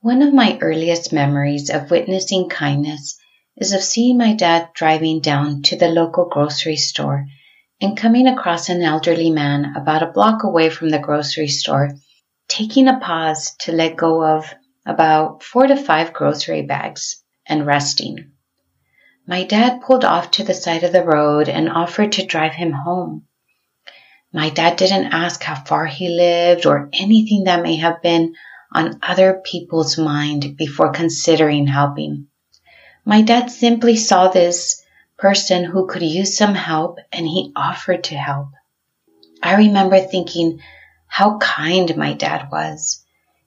One of my earliest memories of witnessing kindness is of seeing my dad driving down to the local grocery store and coming across an elderly man about a block away from the grocery store, taking a pause to let go of about four to five grocery bags and resting. My dad pulled off to the side of the road and offered to drive him home. My dad didn't ask how far he lived or anything that may have been on other people's mind before considering helping. My dad simply saw this person who could use some help and he offered to help. I remember thinking how kind my dad was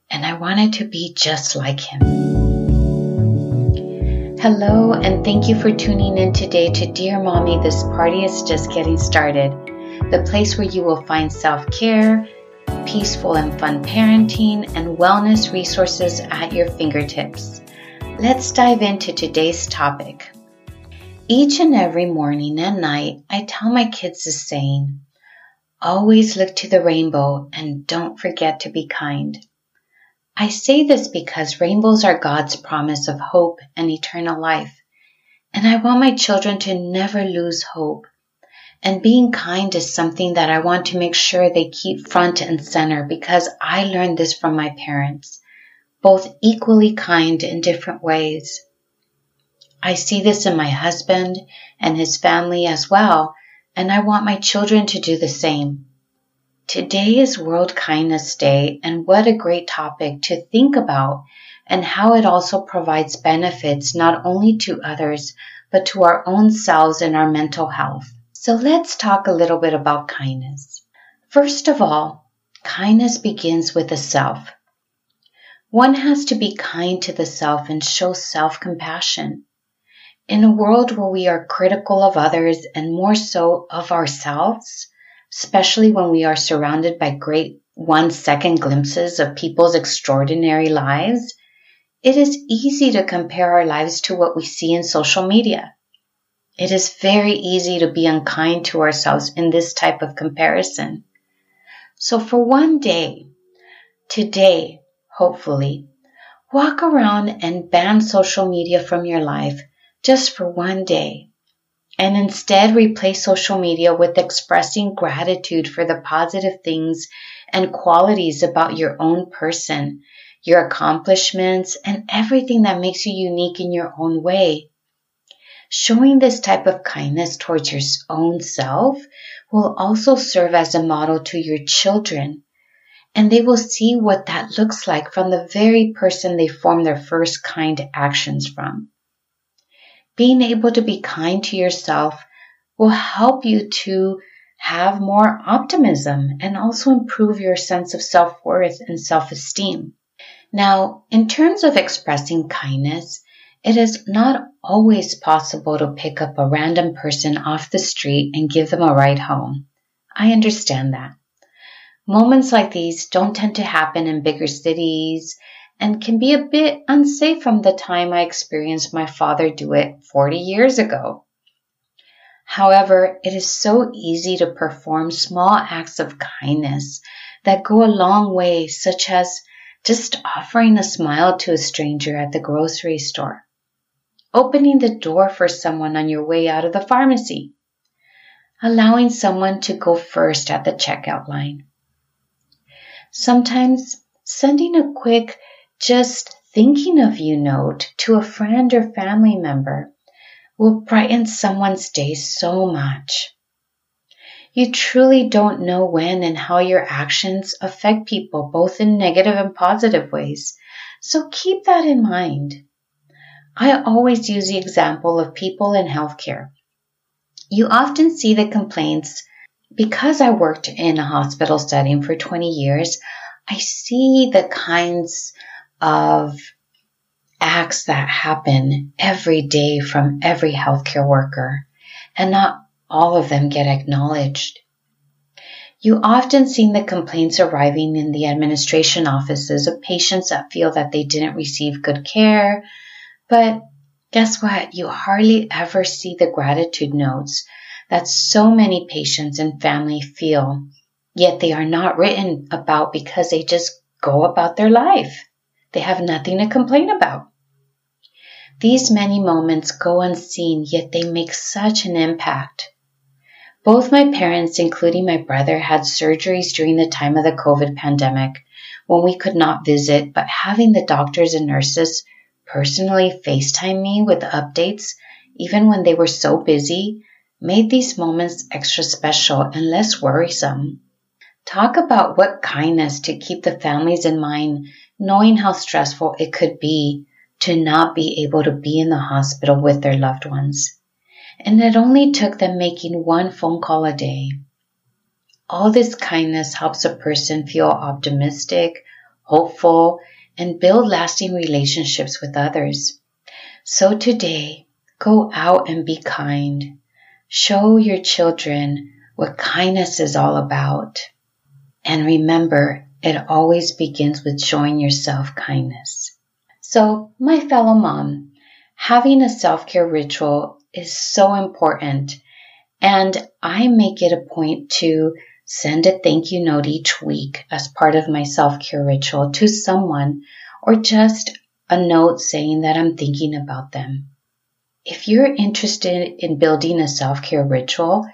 and I wanted to be just like him. Hello, and thank you for tuning in today to Dear Mommy, this party is just getting started, the place where you will find self care peaceful and fun parenting, and wellness resources at your fingertips. Let's dive into today's topic. Each and every morning and night, I tell my kids the saying always look to the rainbow and don't forget to be kind. I say this because rainbows are God's promise of hope and eternal life, and I want my children to never lose hope and being kind is something that I want to make sure they keep front and center because I learned this from my parents, both equally kind in different ways. I see this in my husband and his family as well, and I want my children to do the same. Today is World Kindness Day, and what a great topic to think about and how it also provides benefits not only to others, but to our own selves and our mental health. So let's talk a little bit about kindness. First of all, kindness begins with the self. One has to be kind to the self and show self compassion. In a world where we are critical of others and more so of ourselves, especially when we are surrounded by great one second glimpses of people's extraordinary lives, it is easy to compare our lives to what we see in social media. It is very easy to be unkind to ourselves in this type of comparison. So for one day, today, hopefully, walk around and ban social media from your life just for one day. And instead replace social media with expressing gratitude for the positive things and qualities about your own person, your accomplishments, and everything that makes you unique in your own way. Showing this type of kindness towards your own self will also serve as a model to your children. And they will see what that looks like from the very person they form their first kind actions from. Being able to be kind to yourself will help you to have more optimism and also improve your sense of self worth and self esteem. Now, in terms of expressing kindness, it is not always possible to pick up a random person off the street and give them a ride home. I understand that. Moments like these don't tend to happen in bigger cities and can be a bit unsafe from the time I experienced my father do it 40 years ago. However, it is so easy to perform small acts of kindness that go a long way, such as just offering a smile to a stranger at the grocery store opening the door for someone on your way out of the pharmacy, allowing someone to go first at the checkout line. Sometimes sending a quick, just thinking of you note to a friend or family member will brighten someone's day so much. You truly don't know when and how your actions affect people, both in negative and positive ways. So keep that in mind. I always use the example of people in healthcare. You often see the complaints because I worked in a hospital setting for 20 years. I see the kinds of acts that happen every day from every healthcare worker, and not all of them get acknowledged. You often see the complaints arriving in the administration offices of patients that feel that they didn't receive good care, but guess what? You hardly ever see the gratitude notes that so many patients and family feel, yet they are not written about because they just go about their life. they have nothing to complain about. These many moments go unseen, yet they make such an impact. Both my parents, including my brother, had surgeries during the time of the COVID pandemic when we could not visit, but having the doctors and nurses personally FaceTime me with updates, even when they were so busy, made these moments extra special and less worrisome. Talk about what kindness to keep the families in mind, knowing how stressful it could be to not be able to be in the hospital with their loved ones. And it only took them making one phone call a day. All this kindness helps a person feel optimistic, hopeful, and build lasting relationships with others. So today, go out and be kind. Show your children what kindness is all about. And remember, it always begins with showing yourself kindness. So, my fellow mom, having a self care ritual is so important. And I make it a point to send a thank you note each week as part of my self care ritual to someone or just a note saying that I'm thinking about them. If you're interested in building a self care ritual,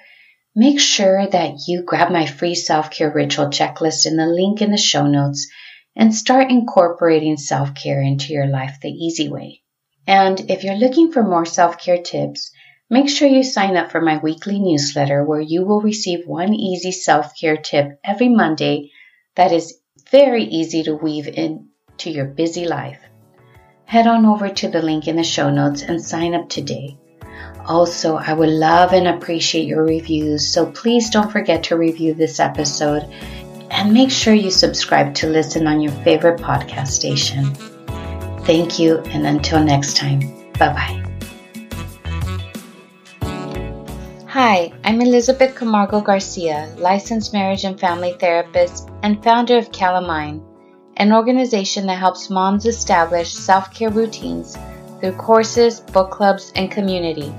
make sure that you grab my free self care ritual checklist in the link in the show notes and start incorporating self care into your life the easy way. And if you're looking for more self care tips, make sure you sign up for my weekly newsletter where you will receive one easy self care tip every Monday that is very easy to weave into your busy life. Head on over to the link in the show notes and sign up today. Also, I would love and appreciate your reviews, so please don't forget to review this episode and make sure you subscribe to listen on your favorite podcast station. Thank you, and until next time, bye bye. Hi, I'm Elizabeth Camargo Garcia, licensed marriage and family therapist and founder of Calamine, an organization that helps moms establish self care routines through courses, book clubs, and community.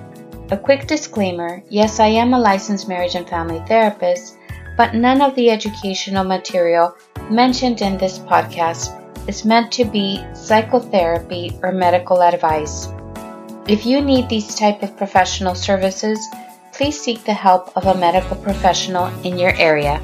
A quick disclaimer yes, I am a licensed marriage and family therapist, but none of the educational material mentioned in this podcast is meant to be psychotherapy or medical advice. If you need these type of professional services, please seek the help of a medical professional in your area.